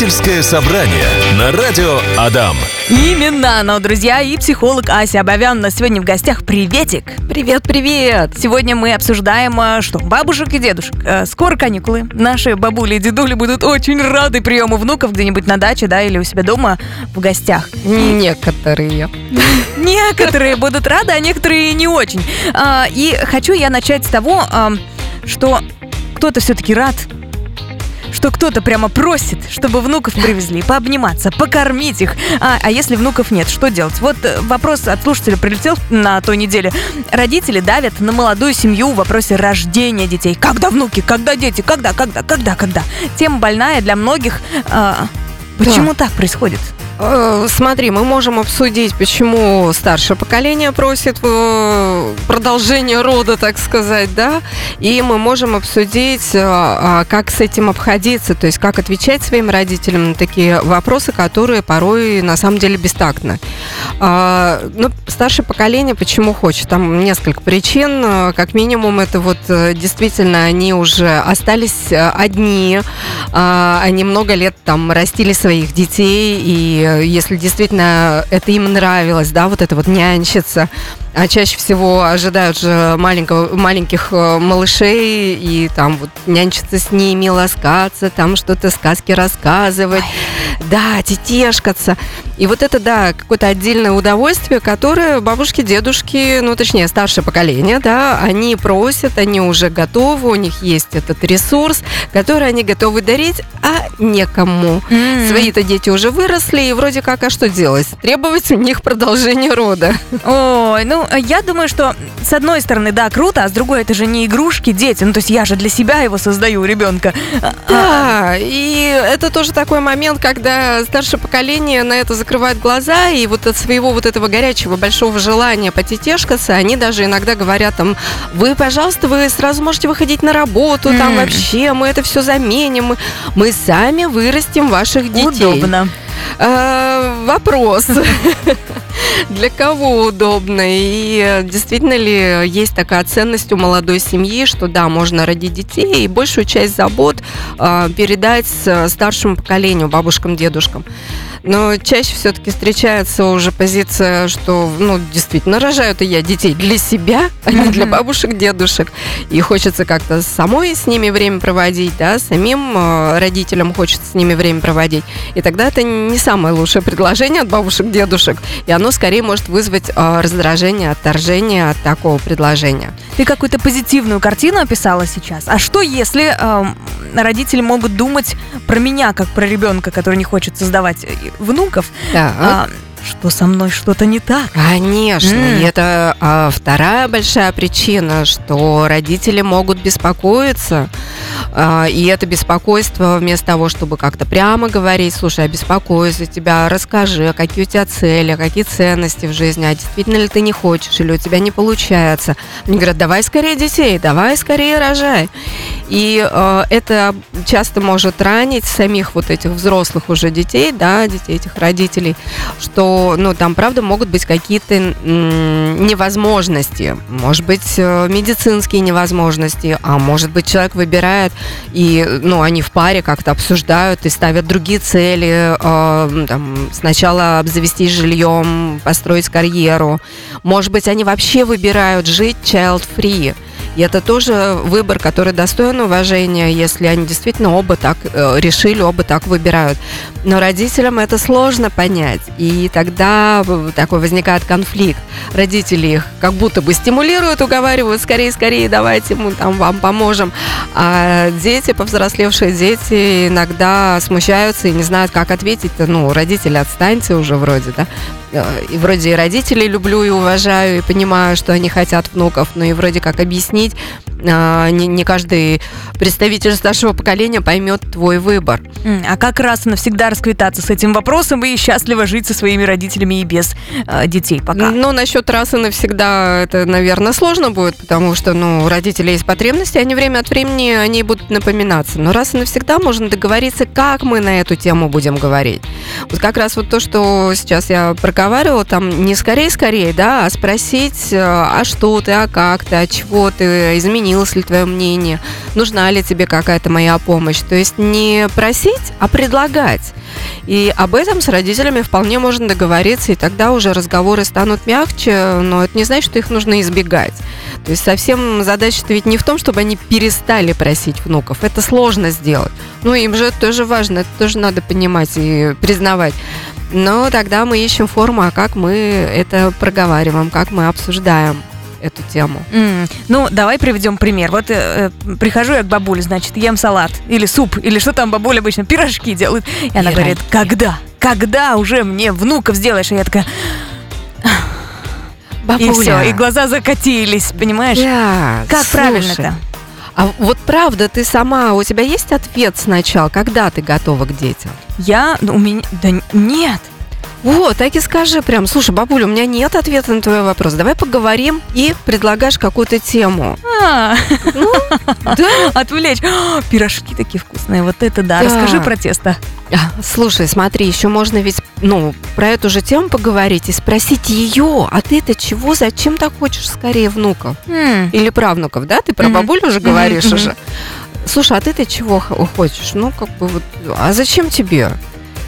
Родительское собрание на радио Адам. Именно оно, друзья, и психолог Ася Абовян у нас сегодня в гостях. Приветик! Привет, привет! Сегодня мы обсуждаем, а, что, бабушек и дедушек. Э, Скоро каникулы. Наши бабули и дедули будут очень рады приему внуков где-нибудь на даче, да, или у себя дома в гостях. Некоторые. Некоторые будут рады, а некоторые не очень. А, И хочу я начать с того, что кто-то все-таки рад, что кто-то прямо просит, чтобы внуков привезли, пообниматься, покормить их. А, а если внуков нет, что делать? Вот э, вопрос от слушателя прилетел на той неделе. Родители давят на молодую семью в вопросе рождения детей. Когда внуки? Когда дети? Когда? Когда? Когда? Когда? Тема больная для многих. А, Почему так происходит? Э, Смотри, мы можем обсудить, почему старшее поколение просит э, продолжение рода, так сказать, да, и мы можем обсудить, э, а, как с этим обходиться, то есть как отвечать своим родителям на такие вопросы, которые порой на самом деле бестактны. А, Ну, старшее поколение почему хочет? Там несколько причин. Как минимум, это вот действительно они уже остались одни, а, они много лет там растили своих детей, и если действительно это им нравилось, да, вот это вот нянчиться, а чаще всего ожидают же маленького, маленьких э, малышей и там вот нянчиться с ними, ласкаться, там что-то сказки рассказывать, да, тетешкаться. И вот это, да, какое-то отдельное удовольствие, которое бабушки, дедушки, ну, точнее, старшее поколение, да, они просят, они уже готовы, у них есть этот ресурс, который они готовы дарить, а некому. Свои-то дети уже выросли, и вроде как, а что делать? Требовать у них продолжения рода. Ой, ну, я думаю, что с одной стороны, да, круто, а с другой, это же не игрушки, дети. Ну, то есть я же для себя его создаю, ребенка. А, Да, и это тоже такой момент, когда старшее поколение на это закрывает глаза, и вот от своего вот этого горячего большого желания потетешкаться, они даже иногда говорят там, вы, пожалуйста, вы сразу можете выходить на работу, там вообще мы это все заменим, мы, мы сами вырастим ваших детей. Удобно. Э, Вопрос. Для кого удобно? И э, действительно ли есть такая ценность у молодой семьи, что да, можно родить детей и большую часть забот э, передать с- старшему поколению, бабушкам, дедушкам. Но чаще все-таки встречается уже позиция, что, ну, действительно, рожают и я детей для себя, а не для бабушек, дедушек. И хочется как-то самой с ними время проводить, да, самим э, родителям хочется с ними время проводить. И тогда это не самое лучшее предложение от бабушек, дедушек. И оно скорее может вызвать э, раздражение, отторжение от такого предложения. Ты какую-то позитивную картину описала сейчас. А что, если эм, родители могут думать про меня, как про ребенка, который не хочет создавать внуков? А, что со мной что-то не так? Конечно, и это а, вторая большая причина, что родители могут беспокоиться, и это беспокойство вместо того, чтобы как-то прямо говорить, слушай, я беспокоюсь за тебя, расскажи, а какие у тебя цели, а какие ценности в жизни, а действительно ли ты не хочешь, или у тебя не получается. Они говорят, давай скорее детей, давай скорее рожай. И э, это часто может ранить самих вот этих взрослых уже детей, да, детей этих родителей, что, ну, там, правда, могут быть какие-то невозможности, может быть, э, медицинские невозможности, а может быть, человек выбирает, и, ну, они в паре как-то обсуждают и ставят другие цели, э, там, сначала обзавестись жильем, построить карьеру, может быть, они вообще выбирают жить child-free, и это тоже выбор, который достоин уважения, если они действительно оба так э, решили, оба так выбирают. Но родителям это сложно понять, и тогда в- такой возникает конфликт. Родители их как будто бы стимулируют, уговаривают, скорее, скорее, давайте мы там вам поможем. А дети, повзрослевшие дети, иногда смущаются и не знают, как ответить. Ну, родители, отстаньте уже вроде, да. Э, И вроде и родителей люблю и уважаю, и понимаю, что они хотят внуков, но и вроде как объяснить а, не, не каждый представитель старшего поколения поймет твой выбор. А как раз навсегда расквитаться с этим вопросом и счастливо жить со своими родителями и без э, детей пока? Ну, насчет раз и навсегда это, наверное, сложно будет, потому что, ну, у родителей есть потребности, они время от времени они будут напоминаться. Но раз и навсегда можно договориться, как мы на эту тему будем говорить. Вот как раз вот то, что сейчас я проговаривала, там не скорее-скорее, да, а спросить, э, а что ты, а как ты, а чего ты, изменилось ли твое мнение, нужна ли тебе какая-то моя помощь. То есть не просить, а предлагать. И об этом с родителями вполне можно договориться, и тогда уже разговоры станут мягче, но это не значит, что их нужно избегать. То есть совсем задача-то ведь не в том, чтобы они перестали просить внуков. Это сложно сделать. Ну, им же это тоже важно, это тоже надо понимать и признавать. Но тогда мы ищем форму, а как мы это проговариваем, как мы обсуждаем эту тему. М, Ну, давай приведем пример. Вот э, э, прихожу я к бабуле, значит, ем салат или суп, или что там бабуля обычно, пирожки делает. И она Пироги. говорит, когда? Когда уже мне внуков сделаешь? И я такая, и все, и глаза закатились, понимаешь? Да, Как правильно-то? А вот правда, ты сама, у тебя есть ответ сначала, когда ты готова к детям? Я, ну, у меня, да нет. Вот, так и скажи прям, слушай, бабуля, у меня нет ответа на твой вопрос, давай поговорим и предлагаешь какую-то тему. А, Да, отвлечь. А, Пирожки такие вкусные, вот это да. Да. Расскажи про тесто. А, Слушай, смотри, еще можно ведь, ну, про эту же тему поговорить и спросить ее, а ты-то чего, зачем так хочешь скорее внуков? Или правнуков, да? Ты про Мгм. бабулю уже говоришь уже. Слушай, а ты-то чего хочешь? Ну, как бы вот, а зачем тебе?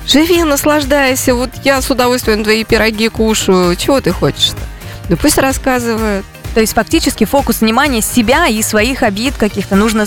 Живи, наслаждайся, вот я с удовольствием твои пироги кушаю, чего ты хочешь-то? Ну, пусть рассказывает. То есть фактически фокус внимания себя и своих обид каких-то нужно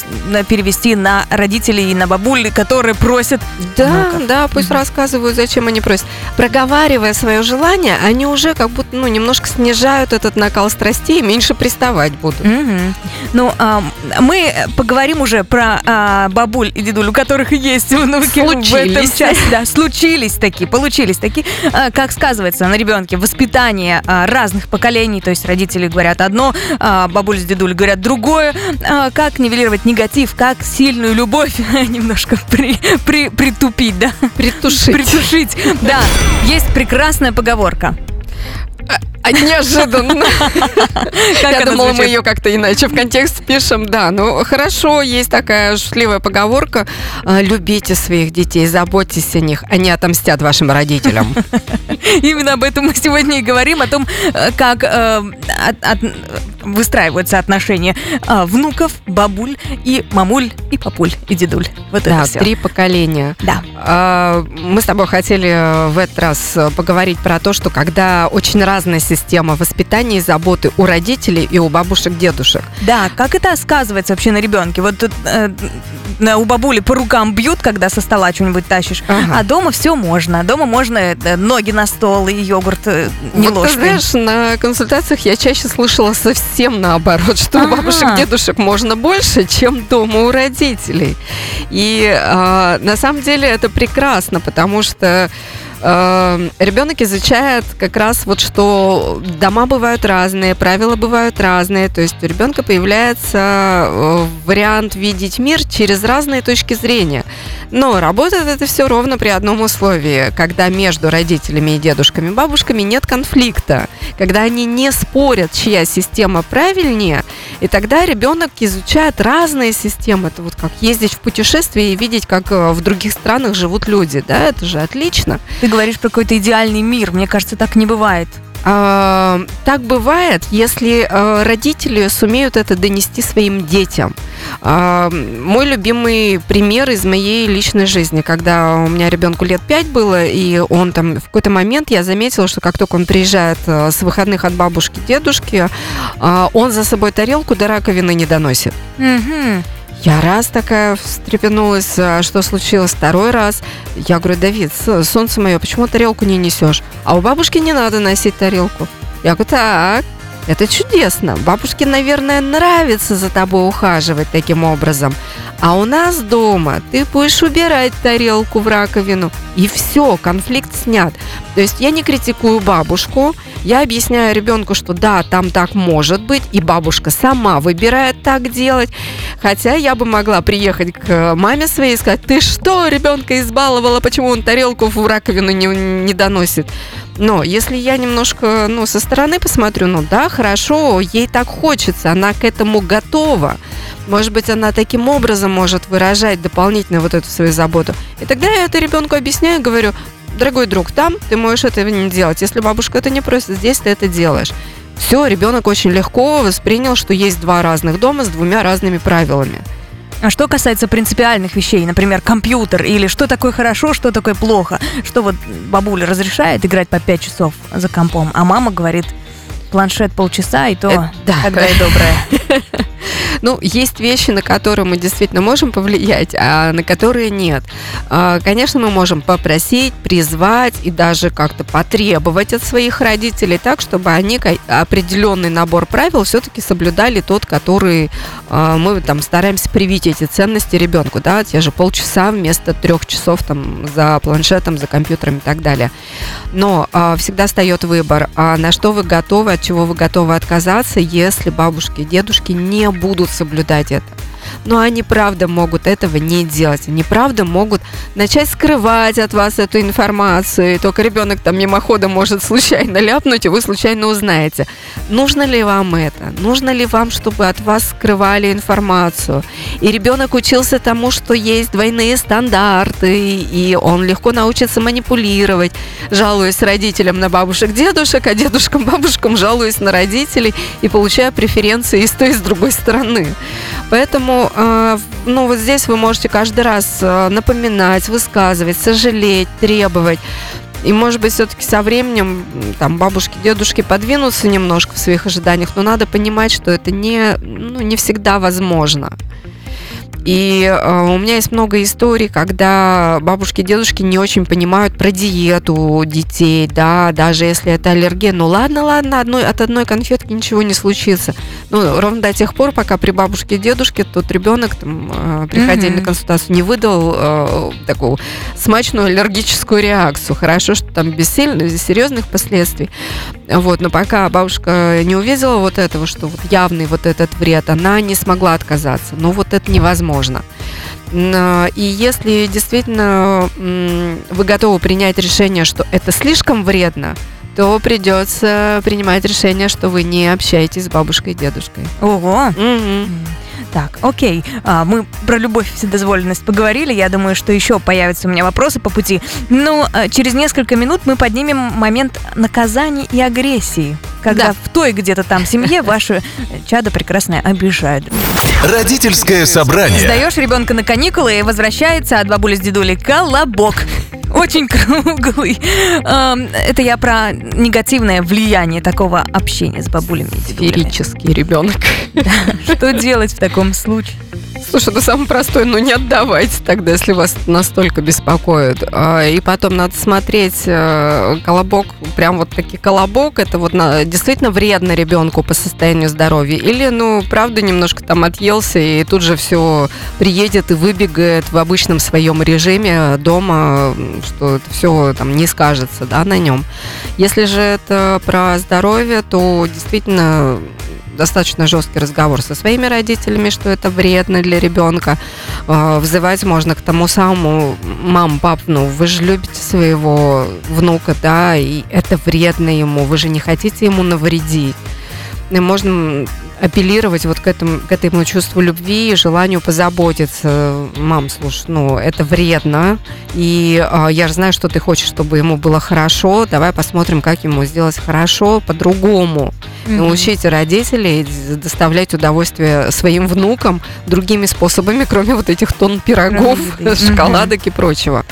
перевести на родителей и на бабули, которые просят. Да, внуков. да, пусть Мгм. рассказывают, зачем они просят. Проговаривая свое желание, они уже как будто, ну, немножко снижают этот накал страстей и меньше приставать будут. Мгм. Ну, а, мы поговорим уже про а, бабуль и дедуль, у которых есть внуки в этом Случились. часе. Да, случились такие, получились такие. А, как сказывается на ребенке воспитание а, разных поколений, то есть родители говорят одно, а, бабуль с дедуль говорят другое. А, как нивелировать негатив, как сильную любовь немножко при- при- притупить, да? Притушить. Притушить. Да, есть прекрасная поговорка. Неожиданно. Я думала, мы ее как-то иначе в контекст пишем. Да, ну хорошо, есть такая шутливая поговорка. А, Любите своих детей, заботьтесь о них, они отомстят вашим родителям. Именно об этом мы сегодня и говорим, о том, э, как э, от- от- выстраиваются отношения э, внуков, бабуль и мамуль, и папуль, и дедуль. Вот Да, это все. три поколения. Да. А, Мы с тобой хотели в этот раз поговорить про то, что когда очень разная система воспитания и заботы у родителей и у бабушек-дедушек. Да, как это сказывается вообще на ребенке? Вот тут э, у бабули по рукам бьют, когда со стола что-нибудь тащишь, Ага. а дома все можно. Дома можно э, ноги на стол и йогурт э, не вот ты ложкой. знаешь, на консультациях я чаще слышала совсем наоборот, что у Ага. бабушек-дедушек можно больше, чем дома у родителей. И а, на самом деле это прекрасно, потому что э, ребенок изучает как раз вот что дома бывают разные, правила бывают разные, то есть у ребенка появляется э, вариант видеть мир через разные точки зрения. Но работает это все ровно при одном условии, когда между родителями и дедушками бабушками нет конфликта, когда они не спорят, чья система правильнее, и тогда ребенок изучает разные системы. Это вот как ездить в путешествие и видеть, как э, в других странах живут люди, да, это же отлично. Ты говоришь про какой-то идеальный мир. Мне кажется, так не бывает. А, Так бывает, если э, родители сумеют это донести своим детям. А, Мой любимый пример из моей личной жизни, когда у меня ребенку лет 5 было, и он там в какой-то момент я заметила, что как только он приезжает с выходных от бабушки, дедушки, а, он за собой тарелку до раковины не доносит. Мгм. Я раз такая встрепенулась, а что случилось второй раз. Я говорю, Давид, солнце мое, почему тарелку не несешь? А у бабушки не надо носить тарелку. Я говорю, так, это чудесно. Бабушке, наверное, нравится за тобой ухаживать таким образом. А у нас дома ты будешь убирать тарелку в раковину. И все, конфликт снят. То есть я не критикую бабушку, я объясняю ребенку, что да, там так может быть, и бабушка сама выбирает так делать. Хотя я бы могла приехать к маме своей и сказать, ты что, ребенка избаловала, почему он тарелку в раковину не, не доносит? Но если я немножко ну, со стороны посмотрю, ну да, хорошо, ей так хочется, она к этому готова. Может быть, она таким образом может выражать дополнительно вот эту свою заботу. И тогда я это ребенку объясняю, говорю, дорогой друг, там ты можешь этого не делать. Если бабушка это не просит, здесь ты это делаешь. Все, ребенок очень легко воспринял, что есть два разных дома с двумя разными правилами. А что касается принципиальных вещей, например, компьютер, или что такое хорошо, что такое плохо, что вот бабуля разрешает играть по 5 часов за компом, а мама говорит, планшет полчаса, и то Э, да. когда и доброе. Ну, есть вещи, на которые мы действительно можем повлиять, а на которые нет. А, Конечно, мы можем попросить, призвать и даже как-то потребовать от своих родителей так, чтобы они определенный набор правил все-таки соблюдали тот, который а, мы там стараемся привить эти ценности ребенку, да, те же полчаса вместо трех часов там за планшетом, за компьютером и так далее. Но а, всегда встает выбор, на что вы готовы, от чего вы готовы отказаться, если бабушки и дедушки не будут соблюдать это. Но они правда могут этого не делать. Они правда могут начать скрывать от вас эту информацию. И только ребенок там мимоходом может случайно ляпнуть, и вы случайно узнаете. Нужно ли вам это? Нужно ли вам, чтобы от вас скрывали информацию? И ребенок учился тому, что есть двойные стандарты, и он легко научится манипулировать, жалуясь родителям на бабушек, дедушек, а дедушкам, бабушкам жалуясь на родителей и получая преференции и с той, и с другой стороны. Поэтому, э, ну вот здесь вы можете каждый раз э, напоминать, высказывать, сожалеть, требовать. И, может быть, все-таки со временем там бабушки, дедушки подвинутся немножко в своих ожиданиях, но надо понимать, что это не, ну, не всегда возможно. И э, у меня есть много историй, когда бабушки и дедушки не очень понимают про диету детей, да, даже если это аллерген. Ну ладно, ладно, одной, от одной конфетки ничего не случится. Ну, ровно до тех пор, пока при бабушке и дедушке тот ребенок, там, э, приходили Мгм. на консультацию, не выдал э, такую смачную аллергическую реакцию. Хорошо, что там без сильных, без серьезных последствий. Вот, но пока бабушка не увидела вот этого, что вот явный вот этот вред, она не смогла отказаться. Ну, вот это невозможно. И если действительно вы готовы принять решение, что это слишком вредно, то придется принимать решение, что вы не общаетесь с бабушкой и дедушкой. Ого. Мгм. Так, окей. А, мы про любовь и вседозволенность поговорили. Я думаю, что еще появятся у меня вопросы по пути. Но а, через несколько минут мы поднимем момент наказаний и агрессии. Когда Да. в той где-то там семье ваше чадо прекрасное обижают. Родительское собрание. Сдаешь ребенка на каникулы и возвращается от бабули с дедулей колобок. Очень круглый. Это я про негативное влияние такого общения с бабулями. Сферический ребенок. Что делать в таком случае? Слушай, ну самый простой, ну не отдавайте тогда, если вас настолько беспокоит. А, И потом надо смотреть э, колобок, прям вот таки колобок, это вот действительно вредно ребенку по состоянию здоровья. Или, ну, правда, немножко там отъелся и тут же все приедет и выбегает в обычном своем режиме дома, что это все там не скажется, да, на нем. Если же это про здоровье, то действительно достаточно жесткий разговор со своими родителями, что это вредно для ребенка. Э, Взывать можно к тому самому, мам, пап, ну вы же любите своего внука, да, и это вредно ему, вы же не хотите ему навредить. И можно апеллировать вот к этому, к этому чувству любви и желанию позаботиться. Мам, слушай, ну это вредно, и э, я же знаю, что ты хочешь, чтобы ему было хорошо. Давай посмотрим, как ему сделать хорошо по-другому. Научите родителей доставлять удовольствие своим внукам другими способами, кроме вот этих тонн пирогов, еды. шоколадок и прочего.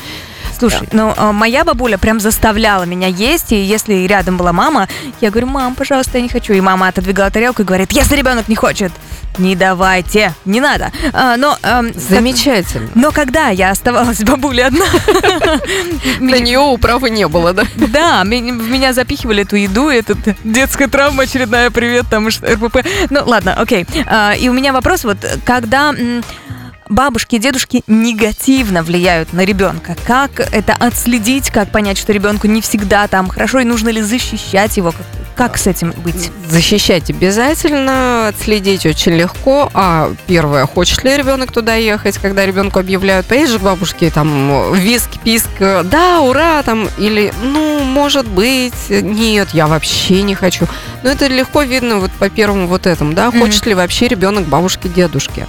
Слушай, ну а, моя бабуля прям заставляла меня есть, и если рядом была мама, я говорю, мам, пожалуйста, я не хочу. И мама отодвигала тарелку и говорит, если ребенок не хочет, не давайте, не надо. А, но, как- Замечательно. но когда я оставалась с бабулей одна, На нее управы не было, да? да, в меня запихивали эту еду, это детская травма очередная, привет, там РПП. Ну ладно, окей. А, И у меня вопрос вот, когда бабушки и дедушки негативно влияют на ребенка, как это отследить, как понять, что ребенку не всегда там хорошо, и нужно ли защищать его, как, с этим быть? Защищать обязательно, отследить очень легко. А первое, хочет ли ребенок туда ехать, когда ребенку объявляют, поедешь к бабушке, там, виск, писк, да, ура, там, или, ну, может быть, нет, я вообще не хочу. Но это легко видно вот по первому вот этому, да, Мгм. хочет ли вообще ребенок бабушки, дедушки.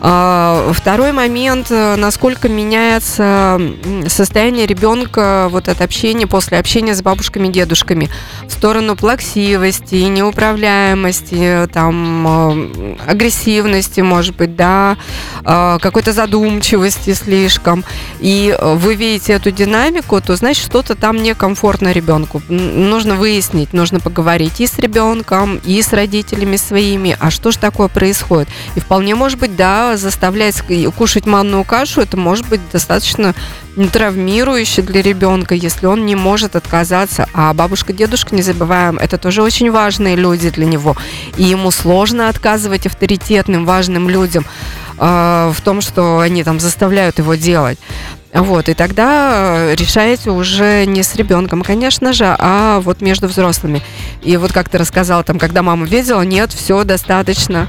А, Второй момент, э, насколько меняется состояние ребенка вот от общения, после общения с бабушками, дедушками в сторону плаксивости, неуправляемости, там, э, агрессивности, может быть, да, э, какой-то задумчивости слишком. И вы видите эту динамику, то значит что-то там некомфортно ребенку. Нужно выяснить, нужно поговорить и с ребенком, и с родителями своими, а что же такое происходит. И вполне может быть, да, заставлять кушать манную кашу, это может быть достаточно травмирующе для ребенка, если он не может отказаться. А бабушка, дедушка, не забываем, это тоже очень важные люди для него. И ему сложно отказывать авторитетным, важным людям э, в том, что они там заставляют его делать. Вот, и тогда э, решаете уже не с ребенком, конечно же, а вот между взрослыми. И вот как ты рассказала, там, когда мама видела, нет, все достаточно.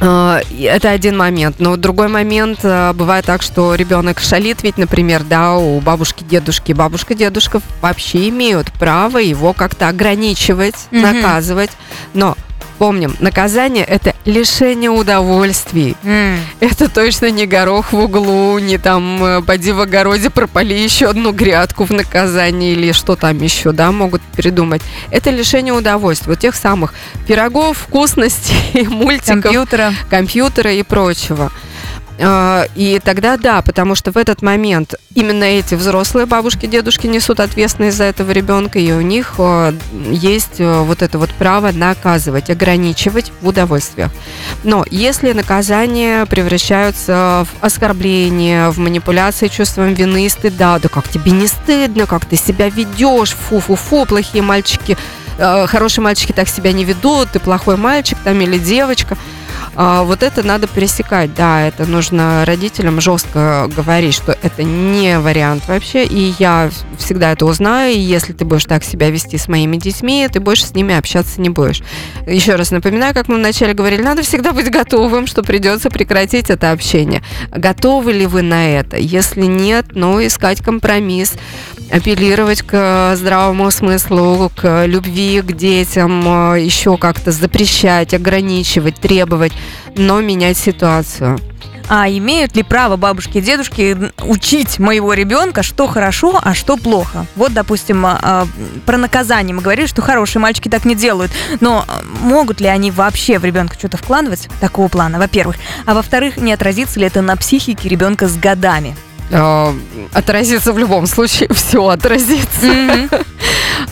Э, Это один момент. Но другой момент, э, бывает так, что ребенок шалит, ведь, например, да, у бабушки, дедушки. Бабушка, дедушка вообще имеют право его как-то ограничивать, наказывать. Но помним, наказание это лишение удовольствий. М. Это точно не горох в углу, не там э, поди в огороде пропали еще одну грядку в наказание или что там еще, да, могут придумать. Это лишение удовольствия, вот тех самых пирогов, вкусностей, мультиков, Компьютера. компьютера и прочего. Э, И тогда да, потому что в этот момент именно эти взрослые бабушки, дедушки несут ответственность за этого ребенка, и у них э, есть э, вот это вот право наказывать, ограничивать в удовольствиях. Но если наказания превращаются в оскорбление, в манипуляции чувством вины и стыда, да как тебе не стыдно, как ты себя ведешь, фу-фу-фу, плохие мальчики, э, хорошие мальчики так себя не ведут, ты плохой мальчик там или девочка. А, Вот это надо пересекать, да, это нужно родителям жестко говорить, что это не вариант вообще, и я всегда это узнаю, и если ты будешь так себя вести с моими детьми, ты больше с ними общаться не будешь. Еще раз напоминаю, как мы вначале говорили, надо всегда быть готовым, что придется прекратить это общение. Готовы ли вы на это? Если нет, ну, искать компромисс, апеллировать к здравому смыслу, к любви к детям, э, еще как-то запрещать, ограничивать, требовать, но менять ситуацию. А имеют ли право бабушки и дедушки учить моего ребенка, что хорошо, а что плохо? Вот, допустим, а, а, про наказание мы говорили, что хорошие мальчики так не делают. Но а, могут ли они вообще в ребенка что-то вкладывать такого плана, во-первых? А во-вторых, не отразится ли это на психике ребенка с годами? Э, Отразится в любом случае, все отразится.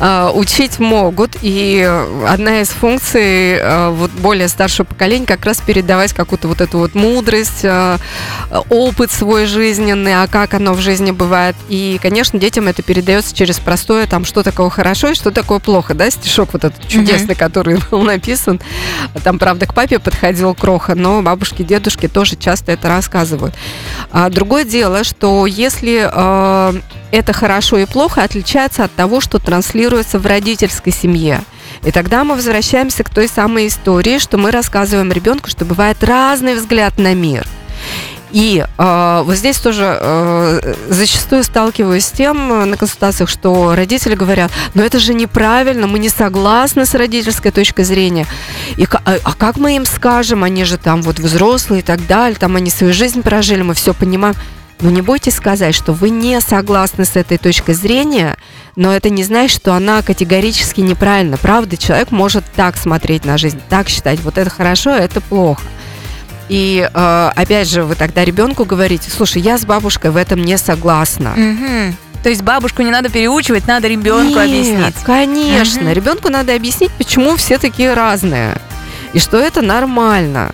А, Учить могут, и одна из функций э, вот более старшего поколения как раз передавать какую-то вот эту вот мудрость, э, опыт свой жизненный, а как оно в жизни бывает. И, конечно, детям это передается через простое, там, что такое хорошо и что такое плохо, да, стишок вот этот чудесный, который был написан. Там, правда, к папе подходил Кроха, но бабушки, дедушки тоже часто это рассказывают. А другое дело, что если э, это хорошо и плохо отличается от того, что транслируется в родительской семье. И тогда мы возвращаемся к той самой истории, что мы рассказываем ребенку, что бывает разный взгляд на мир. И э, вот здесь тоже э, зачастую сталкиваюсь с тем э, на консультациях, что родители говорят, но это же неправильно, мы не согласны с родительской точкой зрения. И, а, а как мы им скажем, они же там вот взрослые и так далее, там они свою жизнь прожили, мы все понимаем. Но не бойтесь сказать, что вы не согласны с этой точкой зрения, но это не значит, что она категорически неправильна. Правда, человек может так смотреть на жизнь, так считать, вот это хорошо, а это плохо. И э, опять же, вы тогда ребенку говорите, слушай, я с бабушкой в этом не согласна. То есть бабушку не надо переучивать, надо ребенку Нет, объяснить. Конечно, ребенку надо объяснить, почему все такие разные. И что это нормально.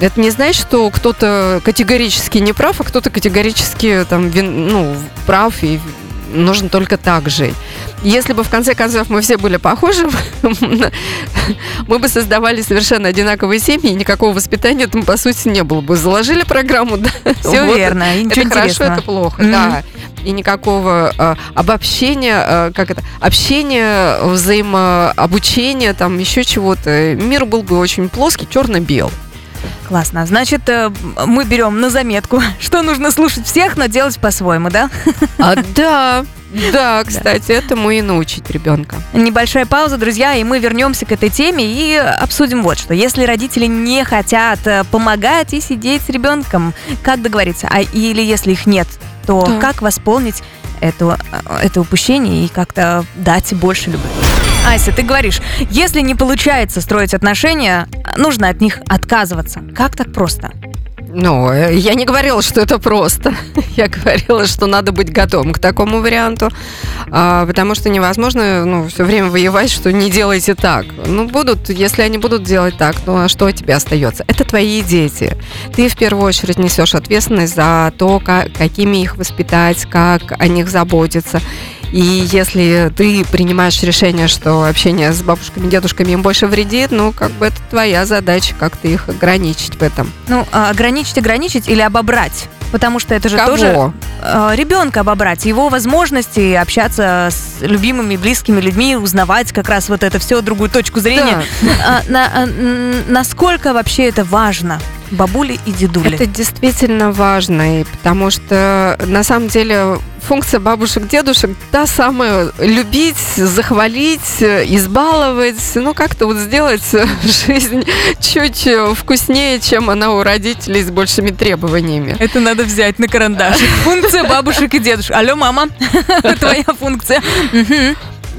Это не значит, что кто-то категорически не прав, а кто-то категорически там, вин- ну, прав и нужно только так жить. Если бы в конце концов мы все были похожи, мы бы создавали совершенно одинаковые семьи, и никакого воспитания там, по сути, не было бы. Заложили программу, да. Все вот, верно, и это хорошо, это плохо, да. И никакого э, обобщения, э, как это, общения, взаимообучения, там еще чего-то. Мир был бы очень плоский, черно-бел. Классно. Значит, э, мы берем на заметку, что нужно слушать всех, но делать по-своему, да? А, да, Да, кстати, этому и научить ребенка. Небольшая пауза, друзья, и мы вернемся к этой теме и обсудим вот что. Если родители не хотят э, помогать и сидеть с ребенком, как договориться? А, или если их нет, то Да. как восполнить это, э, это упущение и как-то дать больше любви? Ася, ты говоришь, если не получается строить отношения, нужно от них отказываться. Как так просто? Ну, э, я не говорила, что это просто. Я говорила, что надо быть готовым к такому варианту, а, потому что невозможно ну, все время воевать, что не делайте так. Ну, будут, если они будут делать так, ну, а что тебе остается? Это твои дети. Ты в первую очередь несешь ответственность за то, как, какими их воспитать, как о них заботиться. И если ты принимаешь решение, что общение с бабушками, дедушками им больше вредит, ну, как бы это твоя задача, как-то их ограничить в этом. Ну, а, ограничить, ограничить или обобрать? Потому что это же Кого? тоже ребенка обобрать, его возможности общаться с любимыми, близкими людьми, узнавать как раз вот это все, другую точку зрения. А, на- а, насколько вообще это важно? Бабули и дедули. Это действительно важно, и потому что на самом деле функция бабушек, дедушек та самая любить, захвалить, избаловать, ну как-то вот сделать жизнь чуть вкуснее, чем она у родителей с большими требованиями. Это надо взять на карандаш. Функция бабушек и дедушек. Алло, мама, твоя функция.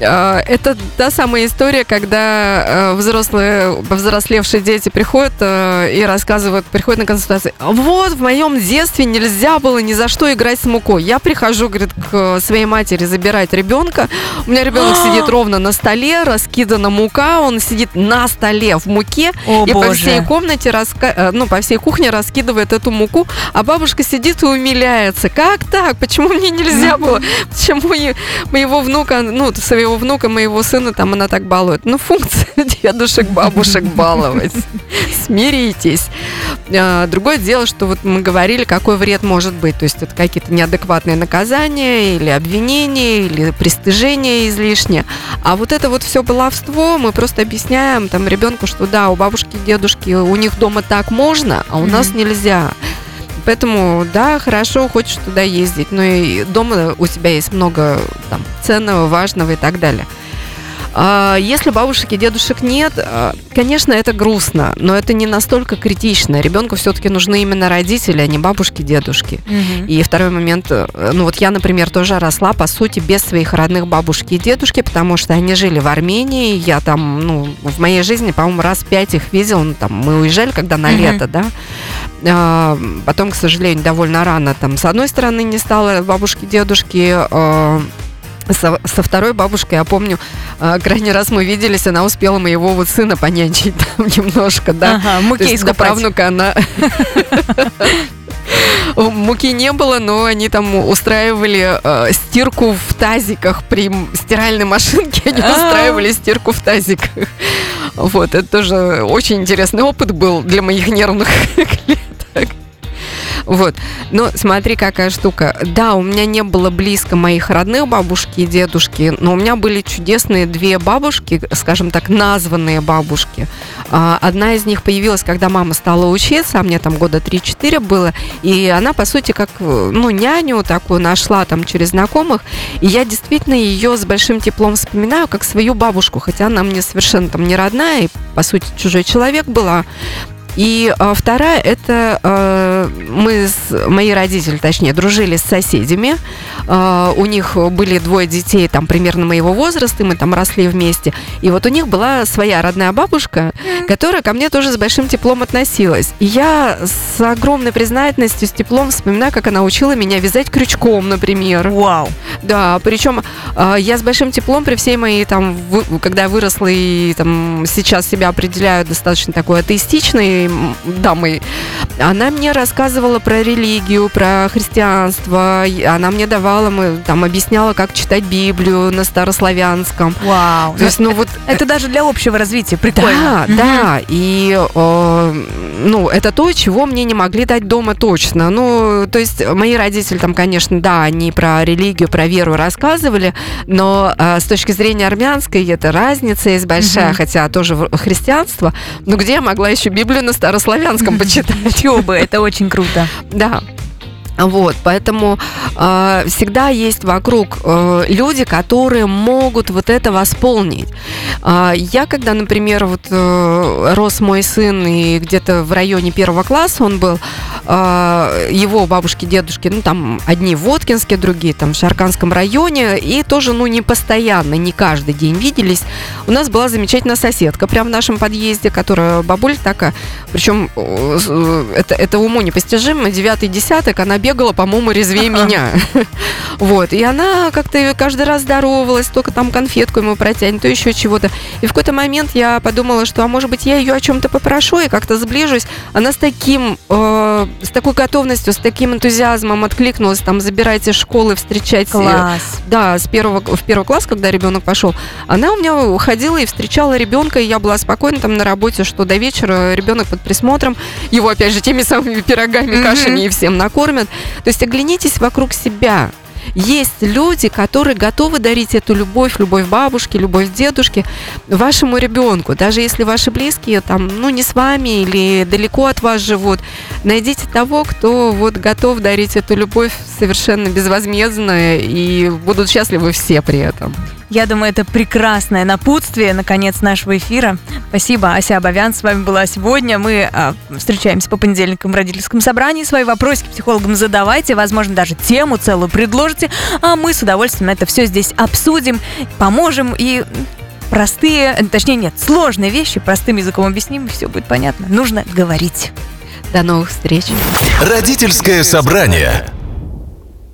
А, Это та самая история, когда э, взрослые, повзрослевшие дети приходят э, и рассказывают, приходят на консультации. Вот, в моем детстве нельзя было ни за что играть с мукой. Я прихожу, говорит, к своей матери забирать ребенка. У меня ребенок сидит ровно на столе, раскидана мука, он сидит на столе в муке, О, и по боже. всей комнате, раска- э, ну, по всей кухне раскидывает эту муку, а бабушка сидит и умиляется. Как так? Почему мне нельзя было? Почему моего внука, ну, своего внука, моего сына, там она так балует? Ну, функция дедушек, бабушек баловать. Смиритесь. А, Другое дело, что вот мы говорили, какой вред может быть. То есть это какие-то неадекватные наказания или обвинения, или пристыжение излишнее. А вот это вот все баловство мы просто объясняем там ребенку, что да, у бабушки дедушки у них дома так можно, а у нас нельзя. Поэтому, да, хорошо, хочешь туда ездить, но и дома у тебя есть много там, ценного, важного и так далее. А, Если бабушек и дедушек нет, а, конечно, это грустно, но это не настолько критично. Ребенку все-таки нужны именно родители, а не бабушки, дедушки. Мгм. И второй момент, э, ну вот я, например, тоже росла, по сути, без своих родных бабушки и дедушки, потому что они жили в Армении, я там, ну, в моей жизни, по-моему, раз пять их видел, ну, там, мы уезжали, когда на Мгм. лето, да, А, потом, к сожалению, довольно рано, там, с одной стороны, не стало бабушки, дедушки, а, со, со второй бабушкой, я помню, а, крайний раз мы виделись, она успела моего вот сына понянчить там немножко, да, Ага, муки есть до правнука она... Муки не было, но они там устраивали э, стирку в тазиках при стиральной машинке. Они устраивали стирку в тазиках. Вот, это тоже очень интересный опыт был для моих нервных клеток. Вот. Но смотри, какая штука. Да, у меня не было близко моих родных бабушки и дедушки, но у меня были чудесные две бабушки, скажем так, названные бабушки. А, Одна из них появилась, когда мама стала учиться, а мне там года 3-4 было, и она, по сути, как, ну, няню такую нашла там через знакомых, и я действительно ее с большим теплом вспоминаю, как свою бабушку, хотя она мне совершенно там не родная, и, по сути, чужой человек была, и а, вторая, это э, мы, с, мои родители, точнее, дружили с соседями. Э, у них были двое детей, там, примерно моего возраста, и мы там росли вместе. И вот у них была своя родная бабушка, которая ко мне тоже с большим теплом относилась. И я с огромной признательностью, с теплом вспоминаю, как она учила меня вязать крючком, например. Вау. Да, причем э, я с большим теплом при всей моей там, вы- когда я выросла и там сейчас себя определяю достаточно такой атеистичной дамой, она мне рассказывала про религию, про христианство, она мне давала, мы там объясняла, как читать Библию на старославянском. Вау. То есть, ну вот Это даже для общего развития. Прикольно. да, Мгм. да, и э, ну это то, чего мне не могли дать дома точно. Ну, то есть мои родители там, конечно, да, они про религию, про веру рассказывали, но э, с точки зрения армянской это разница есть большая, Мгм. хотя тоже христианство. Но где я могла еще Библию на старославянском почитать? Бы, это очень круто. Да. Вот, поэтому э, всегда есть вокруг э, люди, которые могут вот это восполнить. Э, я, когда, например, вот э, рос мой сын и где-то в районе первого класса он был, э, его бабушки, дедушки, ну там одни в Воткинске, другие там в Шарканском районе, и тоже, ну не постоянно, не каждый день виделись. У нас была замечательная соседка прямо в нашем подъезде, которая бабуль такая, причем э, э, это, это уму непостижимо, девятый десяток, она бегала, по-моему, резвее меня. Вот. И она как-то каждый раз здоровалась, только там конфетку ему протянет, то еще чего-то. И в какой-то момент я подумала, что, а может быть, я ее о чем-то попрошу и как-то сближусь. Она с таким, э, с такой готовностью, с таким энтузиазмом откликнулась, там, забирайте школы, встречать. э, Класс. Да, с первого, в первый класс, когда ребенок пошел, она у меня ходила и встречала ребенка, и я была спокойна там на работе, что до вечера ребенок под присмотром, его опять же теми самыми пирогами, Мгм. кашами и всем накормят. То есть оглянитесь вокруг себя. Есть люди, которые готовы дарить эту любовь, любовь бабушки, любовь дедушки вашему ребенку. Даже если ваши близкие там, ну, не с вами или далеко от вас живут, найдите того, кто вот готов дарить эту любовь совершенно безвозмездно, и будут счастливы все при этом. Я думаю, это прекрасное напутствие, наконец, нашего эфира. Спасибо, Ася Абовян с вами была сегодня. Мы а, встречаемся по понедельникам в родительском собрании. Свои вопросики психологам задавайте, возможно, даже тему целую предложите, а мы с удовольствием это все здесь обсудим, поможем и простые, точнее нет, сложные вещи простым языком объясним, и все будет понятно. Нужно говорить. До новых встреч! Родительское собрание.